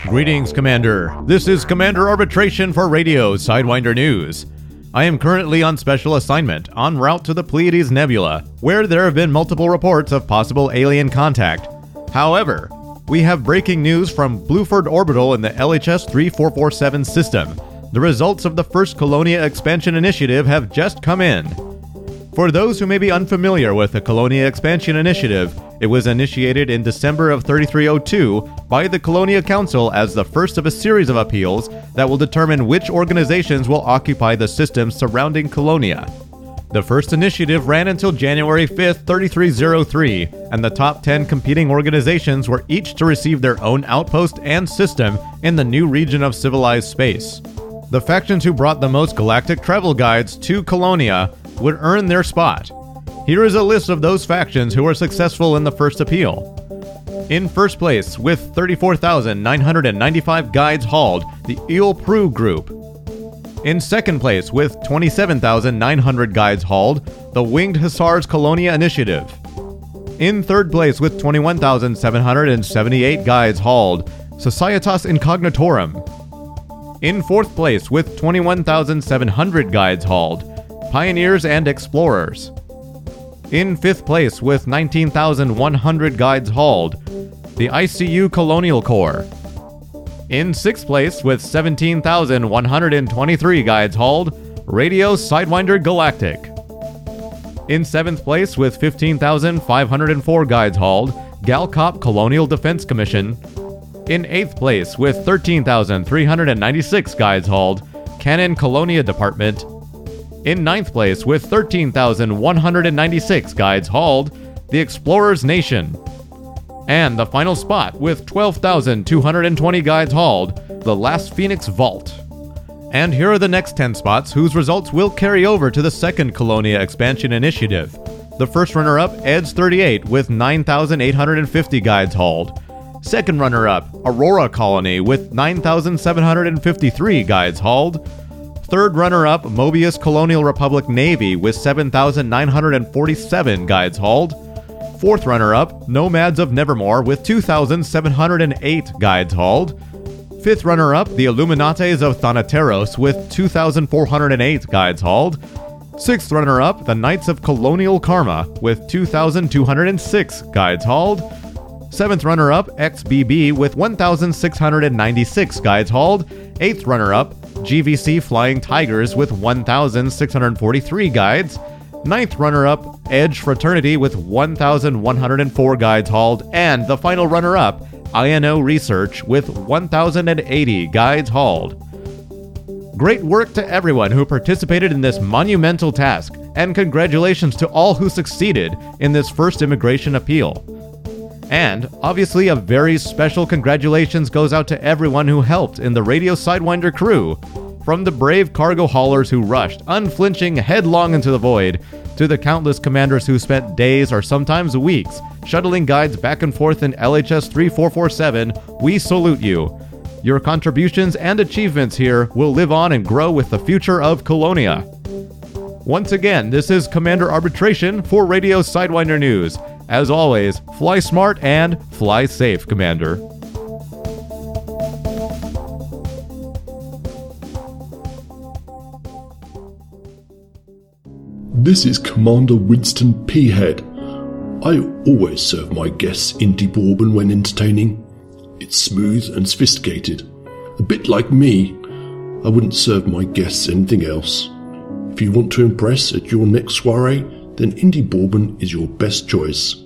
Greetings, Commander. This is Commander Arbitration for Radio Sidewinder News. I am currently on special assignment en route to the Pleiades Nebula, where there have been multiple reports of possible alien contact. However, we have breaking news from Bluford Orbital in the LHS 3447 system. The results of the first Colonia expansion initiative have just come in. For those who may be unfamiliar with the Colonia Expansion Initiative, it was initiated in December of 3302 by the Colonia Council as the first of a series of appeals that will determine which organizations will occupy the systems surrounding Colonia. The first initiative ran until January 5, 3303, and the top 10 competing organizations were each to receive their own outpost and system in the new region of civilized space. The factions who brought the most galactic travel guides to Colonia would earn their spot. Here is a list of those factions who were successful in the first appeal. In first place, with 34,995 guides hauled, the Eel Pru Group. In second place, with 27,900 guides hauled, the Winged Hussars Colonia Initiative. In third place, with 21,778 guides hauled, Societas Incognitorum. In fourth place, with 21,700 guides hauled, Pioneers and Explorers. In fifth place, with 19,100 guides hauled, the ICU Colonial Corps. In sixth place, with 17,123 guides hauled, Radio Sidewinder Galactic. In seventh place, with 15,504 guides hauled, Galcop Colonial Defense Commission. In eighth place, with 13,396 guides hauled, Canonn Colonia Department. In ninth place, with 13,196 guides hauled, the Explorers Nation. And the final spot, with 12,220 guides hauled, the Last Phoenix Vault. And here are the next 10 spots whose results will carry over to the second Colonia Expansion Initiative. The first runner up, EDS 38, with 9,850 guides hauled. Second runner up, Aurora Colony, with 9,753 guides hauled. Third runner up, Mobius Colonial Republic Navy with 7,947 guides hauled. Fourth runner up, Nomads of Nevermore with 2,708 guides hauled. Fifth runner up, the Illuminates of Thanateros with 2,408 guides hauled. Sixth runner up, the Knights of Colonial Karma with 2,206 guides hauled. Seventh runner up, XBB with 1,696 guides hauled. Eighth runner up, GVC Flying Tigers with 1,643 guides. Ninth runner up, Edge Fraternity with 1,104 guides hauled. And the final runner up, INO Research with 1,080 guides hauled. Great work to everyone who participated in this monumental task, and congratulations to all who succeeded in this first immigration appeal. And obviously, a very special congratulations goes out to everyone who helped in the Radio Sidewinder crew. From the brave cargo haulers who rushed, unflinching, headlong into the void, to the countless commanders who spent days or sometimes weeks shuttling guides back and forth in LHS 3447, we salute you. Your contributions and achievements here will live on and grow with the future of Colonia. Once again, this is Commander Arbitration for Radio Sidewinder News. As always, fly smart and fly safe, Commander. This is Commander Winston P. I always serve my guests Indi Bourbon when entertaining. It's smooth and sophisticated. A bit like me. I wouldn't serve my guests anything else. If you want to impress at your next soiree, then Indi Bourbon is your best choice.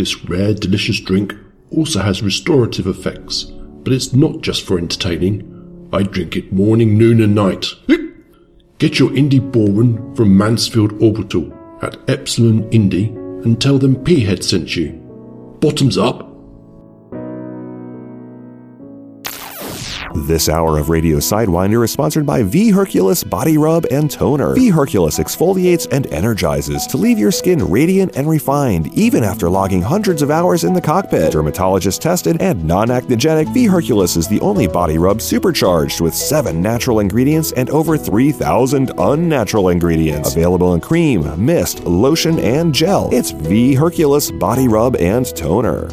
This rare, delicious drink also has restorative effects, but it's not just for entertaining. I drink it morning, noon, and night. Get your Indi Bourbon from Mansfield Orbital at Epsilon Indi and tell them P Head sent you. Bottoms up. This hour of Radio Sidewinder is sponsored by V Herculis Body Rub and Toner. V Herculis exfoliates and energizes to leave your skin radiant and refined even after logging hundreds of hours in the cockpit. Dermatologist tested and non acnogenic, V Herculis is the only body rub supercharged with seven natural ingredients and over 3,000 unnatural ingredients. Available in cream, mist, lotion, and gel. It's V Herculis Body Rub and Toner.